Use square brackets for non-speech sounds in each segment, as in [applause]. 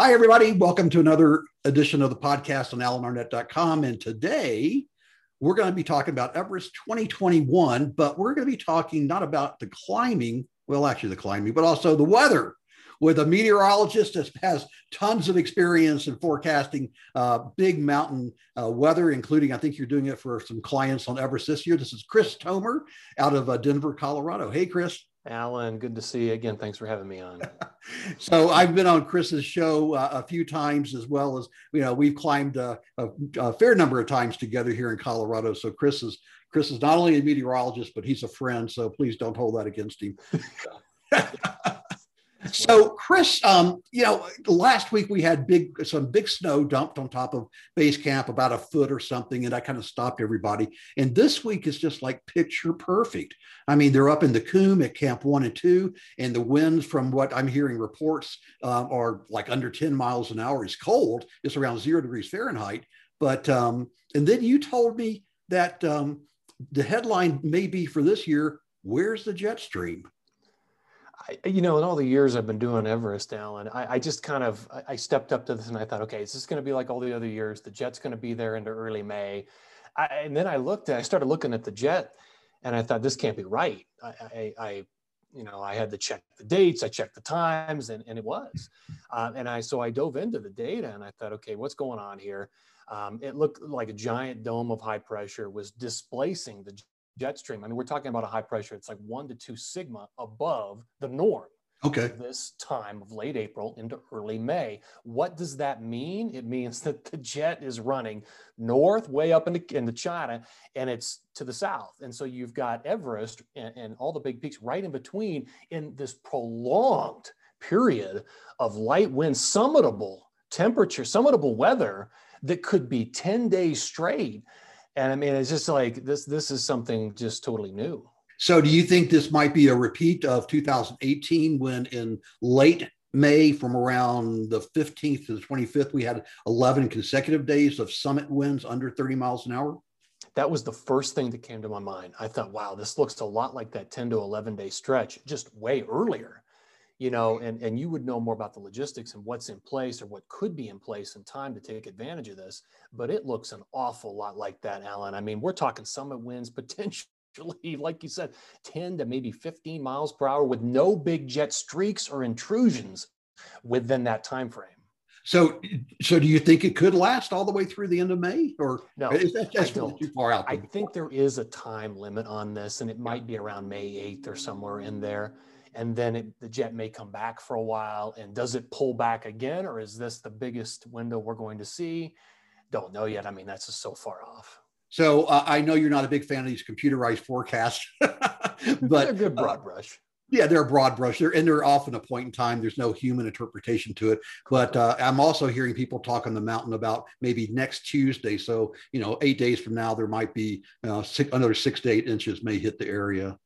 Hi, everybody. Welcome to another edition of the podcast on alanarnette.com. And today we're going to be talking about Everest 2021, but we're going to be talking not about the climbing, well, actually the climbing, but also the weather with a meteorologist that has tons of experience in forecasting uh, big mountain uh, weather, including I think you're doing it for some clients on Everest this year. This is Chris Tomer out of uh, Denver, Colorado. Hey, Chris. Alan, good to see you again. Thanks for having me on. [laughs] so I've been on Chris's show uh, a few times, as well as you know we've climbed uh, a, a, fair number of times together here in Colorado. So Chris is Chris is not only a meteorologist, but he's a friend. So please don't hold that against him. [laughs] So, Chris, um, you know, last week we had big some big snow dumped on top of base camp, about a foot or something, and that kind of stopped everybody. And this week is just like picture perfect. I mean, they're up in the Cwm at Camp One and Two, and the winds, from what I'm hearing reports, um, are like under 10 miles an hour. It's cold. It's around zero degrees Fahrenheit. But um, and then you told me that um, the headline may be for this year. Where's the jet stream? I, you know, in all the years I've been doing Everest, Alan, I, I just kind of I stepped up to this and I thought, okay, is this going to be like all the other years? The jet's going to be there into early May, I, and then I looked, I started looking at the jet, and I thought this can't be right. I, I, you know, I had to check the dates, I checked the times, and, and it was. Uh, and I so I dove into the data and I thought, okay, what's going on here? Um, it looked like a giant dome of high pressure was displacing the jet stream. I mean, we're talking about a high pressure. It's like one to two sigma above the norm. Okay. This time of late April into early May. What does that mean? It means [laughs] that the jet is running north, way up into, into China, and it's to the south. And so you've got Everest and, and all the big peaks right in between in this prolonged period of light wind, summitable temperature, summitable weather that could be 10 days straight and I mean, it's just like this. This is something just totally new. So, do you think this might be a repeat of 2018 when in late May, from around the 15th to the 25th, we had 11 consecutive days of summit winds under 30 miles an hour? That was the first thing that came to my mind. I thought, wow, this looks a lot like that 10 to 11 day stretch just way earlier you know, and, and you would know more about the logistics and what's in place or what could be in place in time to take advantage of this. But it looks an awful lot like that, Alan. I mean, we're talking summit winds [laughs] potentially, like you said, 10 to maybe 15 miles per hour with no big jet streaks or intrusions within that time frame. So, so do you think it could last all the way through the end of May, or no? Is that, that's too far out. I think there is a time limit on this, and it might be around May 8th or somewhere in there and then it, the jet may come back for a while. And does it pull back again, or is this the biggest window we're going to see? Don't know yet. I mean, that's just so far off. So uh, I know you're not a big fan of these computerized forecasts, [laughs] but they're a good uh, broad brush. Yeah, they're a broad brush. They're and they're often a point in time. There's no human interpretation to it. But uh, I'm also hearing people talk on the mountain about maybe next Tuesday. So you know, eight days from now, there might be uh, six, another six to eight inches may hit the area.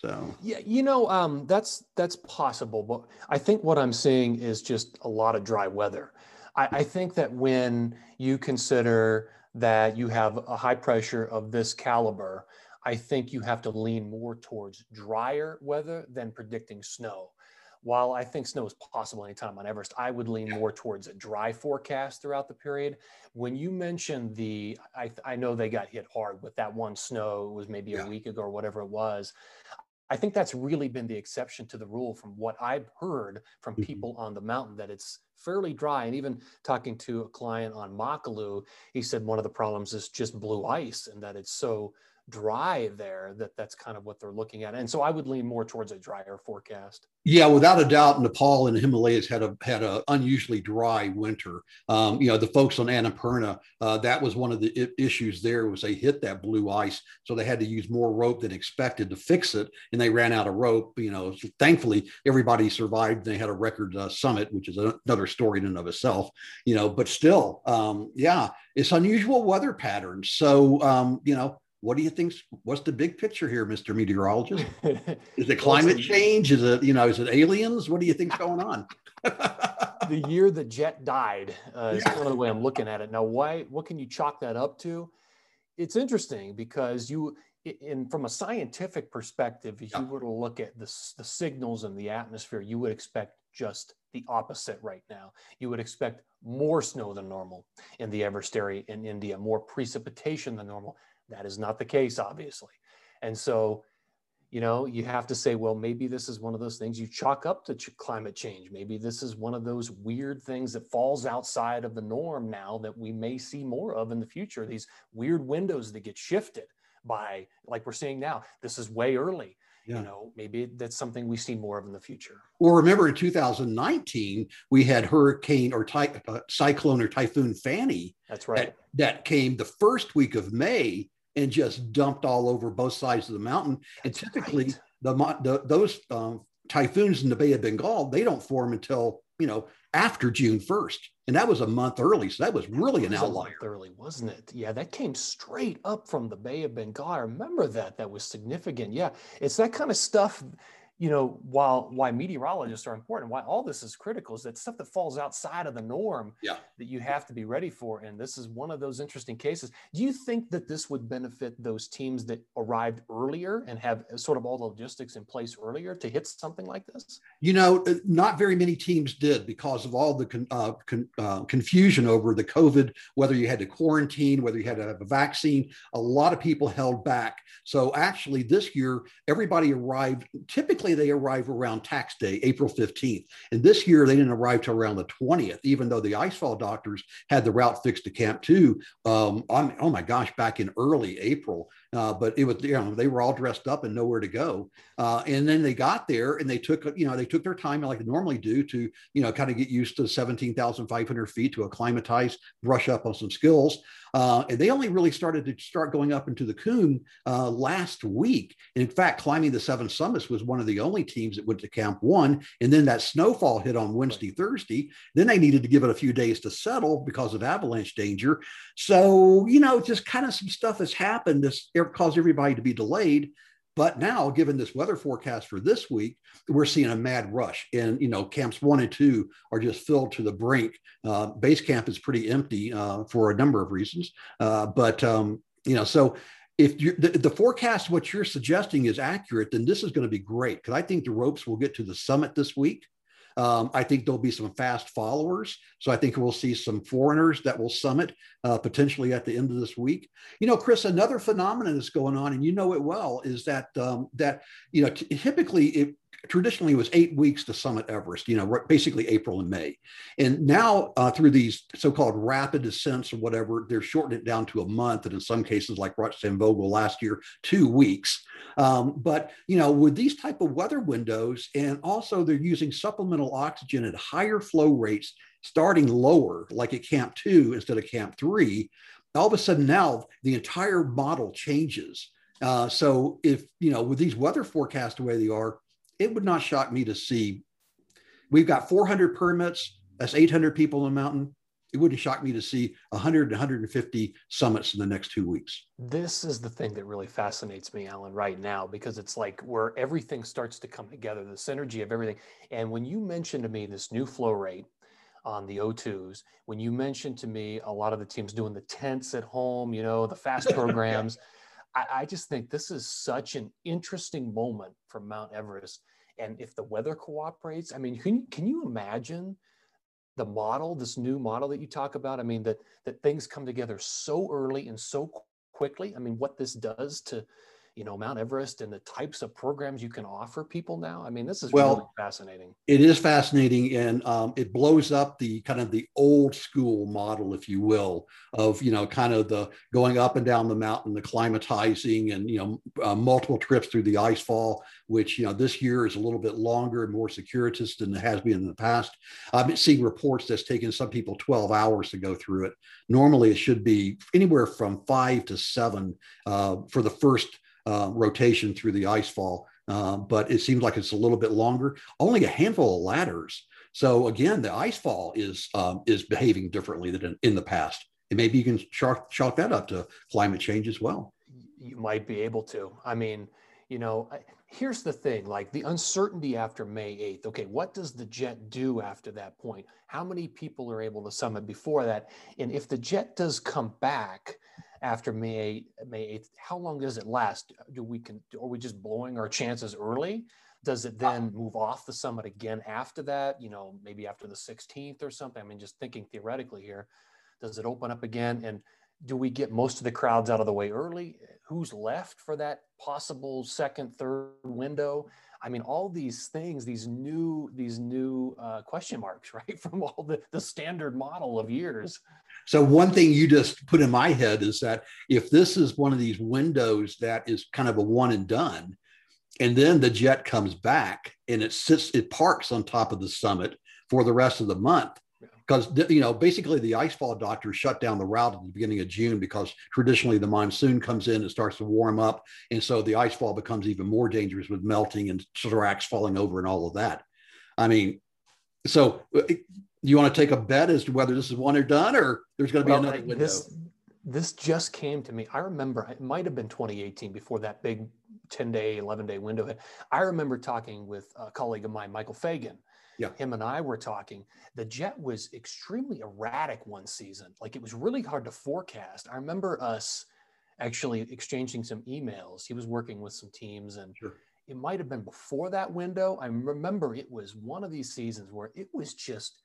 So yeah, you know, um, that's that's possible, but I think what I'm seeing is just a lot of dry weather. I, I think that when you consider that you have a high pressure of this caliber, I think you have to lean more towards drier weather than predicting snow. While I think snow is possible anytime on Everest, I would lean more towards a dry forecast throughout the period. When you mentioned the, I, I know they got hit hard with that one snow, it was maybe a week ago or whatever it was. I think that's really been the exception to the rule from what I've heard from mm-hmm. people on the mountain that it's fairly dry. And even talking to a client on Makalu, he said one of the problems is just blue ice and that it's so dry there that that's kind of what they're looking at. And so I would lean more towards a drier forecast. Yeah, without a doubt, Nepal and the Himalayas had a had an unusually dry winter. Um, you know, the folks on Annapurna, uh, that was one of the issues there was they hit that blue ice, so they had to use more rope than expected to fix it, and they ran out of rope. You know, so thankfully everybody survived. They had a record uh, summit, which is another story in and of itself. You know, but still, um, yeah, it's unusual weather patterns. So um, you know what do you think? What's the big picture here, Mr. Meteorologist? [laughs] Is it climate change? Is it, you know, is it aliens? What do you think's going on? [laughs] the year the jet died uh, is kind of the way I'm looking at it. Now, why, what can you chalk that up to? It's interesting because you, in from a scientific perspective, if you were to look at the, the signals in the atmosphere, you would expect just the opposite right now. You would expect more snow than normal in the Everest area in India, more precipitation than normal. That is not the case, obviously. And so, you know, you have to say, well, maybe this is one of those things you chalk up to ch- climate change. Maybe this is one of those weird things that falls outside of the norm now that we may see more of in the future. These weird windows that get shifted by, like we're seeing now. This is way early. Yeah. You know, maybe that's something we see more of in the future. Well, remember in 2019, we had hurricane or ty- uh, cyclone or typhoon Fani. That's right. That, that came the first week of May and just dumped all over both sides of the mountain. That's and typically, right. the, the, those um, typhoons in the Bay of Bengal they don't form until you know after June 1st, and that was a month early. So that was really that was an outlier. early, wasn't it? Yeah, that came straight up from the Bay of Bengal. I remember that. That was significant. Yeah, it's that kind of stuff you know, while why meteorologists are important, why all this is critical is that stuff that falls outside of the norm yeah. that you have to be ready for. And this is one of those interesting cases. Do you think that this would benefit those teams that arrived earlier and have sort of all the logistics in place earlier to hit something like this? You know, uh, not very many teams did because of all the con, uh, con, uh, confusion over the COVID, whether you had to quarantine, whether you had to have a vaccine. A lot of people held back. So actually, this year, everybody arrived typically they arrive around tax day, April 15th. And this year they didn't arrive till around the 20th, even though the icefall doctors had the route fixed to Camp 2. Um, oh my gosh, back in early April. Uh, but it was, you know, they were all dressed up and nowhere to go. Uh, and then they got there and they took, you know, they took their time like they normally do to, you know, kind of get used to 17,500 feet to acclimatize, brush up on some skills. Uh, and they only really started to start going up into the Cwm uh, last week. And in fact, climbing the seven summits was one of the only teams that went to Camp One. And then that snowfall hit on Wednesday, Thursday. Then they needed to give it a few days to settle because of avalanche danger. So, you know, just kind of some stuff has happened that's caused everybody to be delayed. But now, given this weather forecast for this week, we're seeing a mad rush. And, you know, camps one and two are just filled to the brink. Uh, base camp is pretty empty uh, for a number of reasons. Uh, but, um, you know, so if the, the forecast, what you're suggesting is accurate, then this is going to be great because I think the ropes will get to the summit this week. Um, I think there'll be some fast followers. So I think we'll see some foreigners that will summit uh, potentially at the end of this week. You know, Chris, another phenomenon that's going on, and you know it well, is that um, that you know typically it traditionally it was eight weeks to summit Everest, you know, basically April and May. And now uh, through these so-called rapid ascents or whatever, they're shortening it down to a month. And in some cases, like Rutstein Vogel last year, two weeks. Um, but, you know, with these type of weather windows, and also they're using supplemental oxygen at higher flow rates, starting lower, like at Camp 2 instead of Camp 3, all of a sudden now the entire model changes. Uh, so if, you know, with these weather forecasts the way they are, it would not shock me to see we've got 400 permits. That's 800 people in the mountain. It wouldn't shock me to see 100 150 summits in the next two weeks. This is the thing that really fascinates me, Alan, right now, because it's like where everything starts to come together, the synergy of everything. And when you mentioned to me this new flow rate on the O2s, when you mentioned to me a lot of the teams doing the tents at home, you know, the fast [laughs] programs. I, I just think this is such an interesting moment for Mount Everest. And if the weather cooperates, I mean, can, can you imagine the model, this new model that you talk about? I mean, that, that things come together so early and so quickly. I mean, what this does to you know Mount Everest and the types of programs you can offer people now? I mean, this is well, really fascinating. It is fascinating, and um, it blows up the kind of the old school model, if you will, of you know kind of the going up and down the mountain, the climatizing, and you know uh, multiple trips through the ice fall, which you know this year is a little bit longer and more circuitous than it has been in the past. I've been seeing reports that's taken some people 12 hours to go through it. Normally, it should be anywhere from five to seven uh, for the first uh, rotation through the ice fall. Uh, but it seems like it's a little bit longer. Only a handful of ladders. So again, the ice fall is um, is behaving differently than in, in, the past. And maybe you can chalk, chalk that up to climate change as well. You might be able to. I mean, you know, here's the thing like the uncertainty after May 8th. Okay, what does the jet do after that point? How many people are able to summit before that? And if the jet does come back, after May May 8th. How long does it last? Do we can are we just blowing our chances early? Does it then move off the summit again after that? You know, maybe after the 16th or something. I mean, just thinking theoretically here, does it open up again? And do we get most of the crowds out of the way early? Who's left for that possible second, third window? I mean, all these things, these new, these new uh, question marks, [laughs] right, from all the, the standard model of years. So one thing you just put in my head is that if this is one of these windows that is kind of a one and done, and then the jet comes back and it sits, it parks on top of the summit for the rest of the month, because you know basically the icefall doctors shut down the route at the beginning of June because traditionally the monsoon comes in and starts to warm up, and so the icefall becomes even more dangerous with melting and seracs falling over and all of that. I mean, so uh, you want to take a bet as to whether this is one or done, or there's going to be well, another window. This, this just came to me. I remember it might have been 2018 before that big 10 day, 11 day window hit. I remember talking with a colleague of mine, Michael Fagin, yeah. him and I were talking. The jet was extremely erratic one season. Like it was really hard to forecast. I remember us actually exchanging some emails. He was working with some teams and sure. it might have been before that window. I remember it was one of these seasons where it was just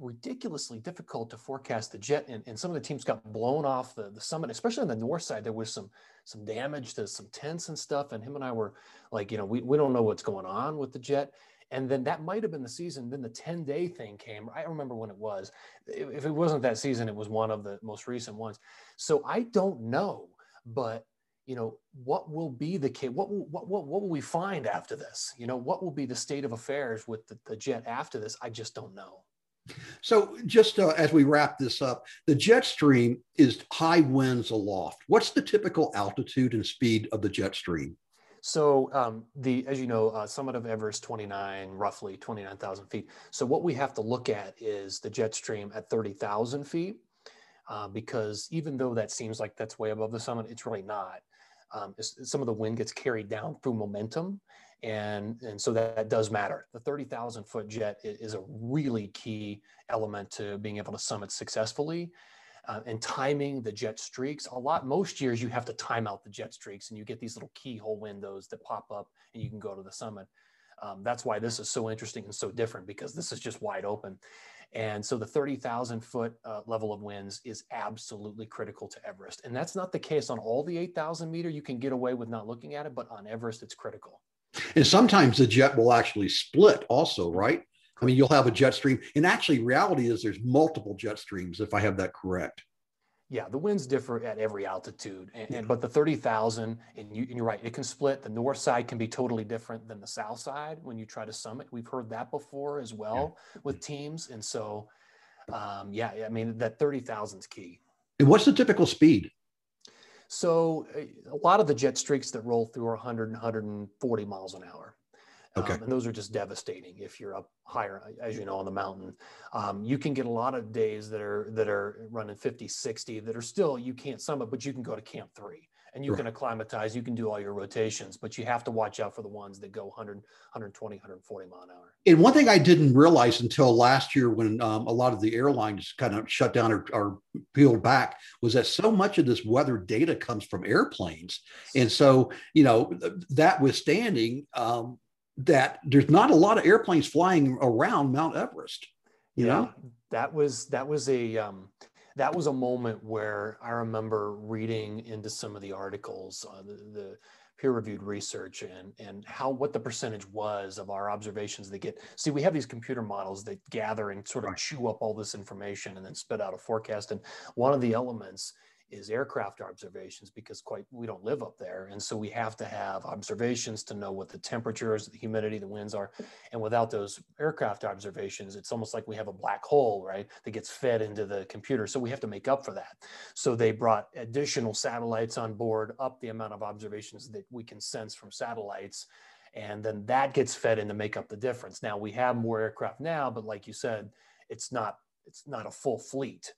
ridiculously difficult to forecast the jet and, and some of the teams got blown off the, the summit especially on the north side there was some some damage to some tents and stuff and him and i were like you know we, we don't know what's going on with the jet and then that might have been the season. Then the 10 day thing came. I remember when it was. If it wasn't that season, it was one of the most recent ones. So I don't know, but you know, what will be the case? What will, what, what, what will we find after this? You know, what will be the state of affairs with the, the jet after this? I just don't know. So, just uh, as we wrap this up, the jet stream is high winds aloft. What's the typical altitude and speed of the jet stream? So um, the, as you know, uh, summit of Everest, 29, roughly 29,000 feet. So what we have to look at is the jet stream at 30,000 feet, uh, because even though that seems like that's way above the summit, it's really not. Um, some of the wind gets carried down through momentum, and and so that, that does matter. The 30,000 foot jet is a really key element to being able to summit successfully uh, and timing the jet streaks. A lot, most years you have to time out the jet streaks and you get these little keyhole windows that pop up and you can go to the summit. Um, that's why this is so interesting and so different because this is just wide open. And so the 30,000 foot uh, level of winds is absolutely critical to Everest. And that's not the case on all the 8,000 meter. You can get away with not looking at it, but on Everest, it's critical. And sometimes the jet will actually split also, right? I mean, you'll have a jet stream, and actually, reality is there's multiple jet streams. If I have that correct. Yeah, the winds differ at every altitude, and, and but the thirty thousand, and, you, and you're right, it can split. The north side can be totally different than the south side when you try to summit. We've heard that before as well yeah. with teams, and so um, yeah, I mean that thirty thousand is key. And what's the typical speed? So a lot of the jet streaks that roll through are 100 140 miles an hour. Okay. Um, and those are just devastating if you're up higher, as you know, on the mountain. Um, you can get a lot of days that are that are running 50, 60 that are still you can't summit, but you can go to camp three and you right. can acclimatize, you can do all your rotations, but you have to watch out for the ones that go 100, 120, 140 mile an hour. And one thing I didn't realize until last year when um, a lot of the airlines kind of shut down or, or, peeled back was that so much of this weather data comes from airplanes. And so, you know, that withstanding, um, that there's not a lot of airplanes flying around Mount Everest. You yeah, know, that was that was a um, that was a moment where I remember reading into some of the articles, the, the peer-reviewed research, and and how what the percentage was of our observations that get. See, we have these computer models that gather and sort of right. chew up all this information and then spit out a forecast. And one of the elements is aircraft observations because quite we don't live up there. And so we have to have observations to know what the temperatures the humidity the winds are. And without those aircraft observations it's almost like we have a black hole right that gets fed into the computer. So we have to make up for that. So they brought additional satellites on board up the amount of observations that we can sense from satellites. And then that gets fed in to make up the difference. Now we have more aircraft now but like you said it's not it's not a full fleet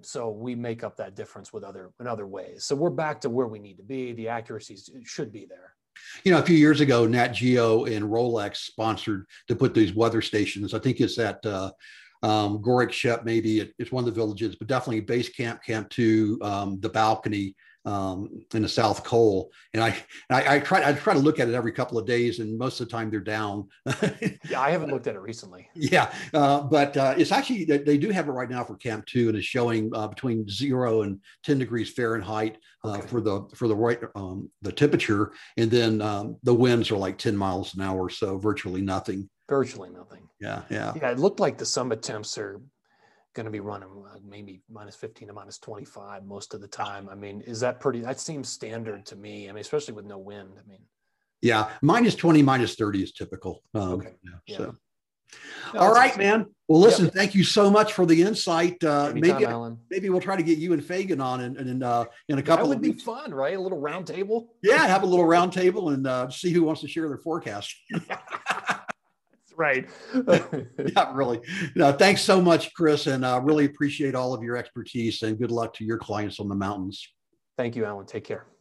so we make up that difference with other in other ways. So we're back to where we need to be. The accuracies should be there. You know, a few years ago, Nat Geo and Rolex sponsored to put these weather stations. I think it's at uh, um, Gorak Shep, maybe it, it's one of the villages, but definitely base camp, camp two, um, the balcony, um, in the South Col, and I, I, I try I try to look at it every couple of days, and most of the time they're down. [laughs] yeah, I haven't looked at it recently. Yeah, uh, but uh, it's actually they do have it right now for Camp Two, and it's showing uh, between zero and ten degrees Fahrenheit uh, okay. for the for the right um, the temperature, and then um, the winds are like ten miles an hour, so virtually nothing. Virtually nothing. Yeah, yeah. Yeah, it looked like the summit temps are going to be running uh, maybe minus 15 to minus 25 most of the time. I mean, is that pretty, that seems standard to me. I mean, especially with no wind. I mean, yeah, minus 20, minus 30 is typical. Um, okay. Yeah. So, no, all right, awesome. man. Well, listen, yep. thank you so much for the insight. Uh, Anytime, maybe, Alan. maybe we'll try to get you and Fagin on in, in, uh, in a couple that would be fun, right? A little round table. Yeah. Have a little round table and uh, see who wants to share their forecast. [laughs] [laughs] right. [laughs] yeah, really. No, thanks so much, Chris, and uh, really appreciate all of your expertise and good luck to your clients on the mountains. Thank you, Alan. Take care.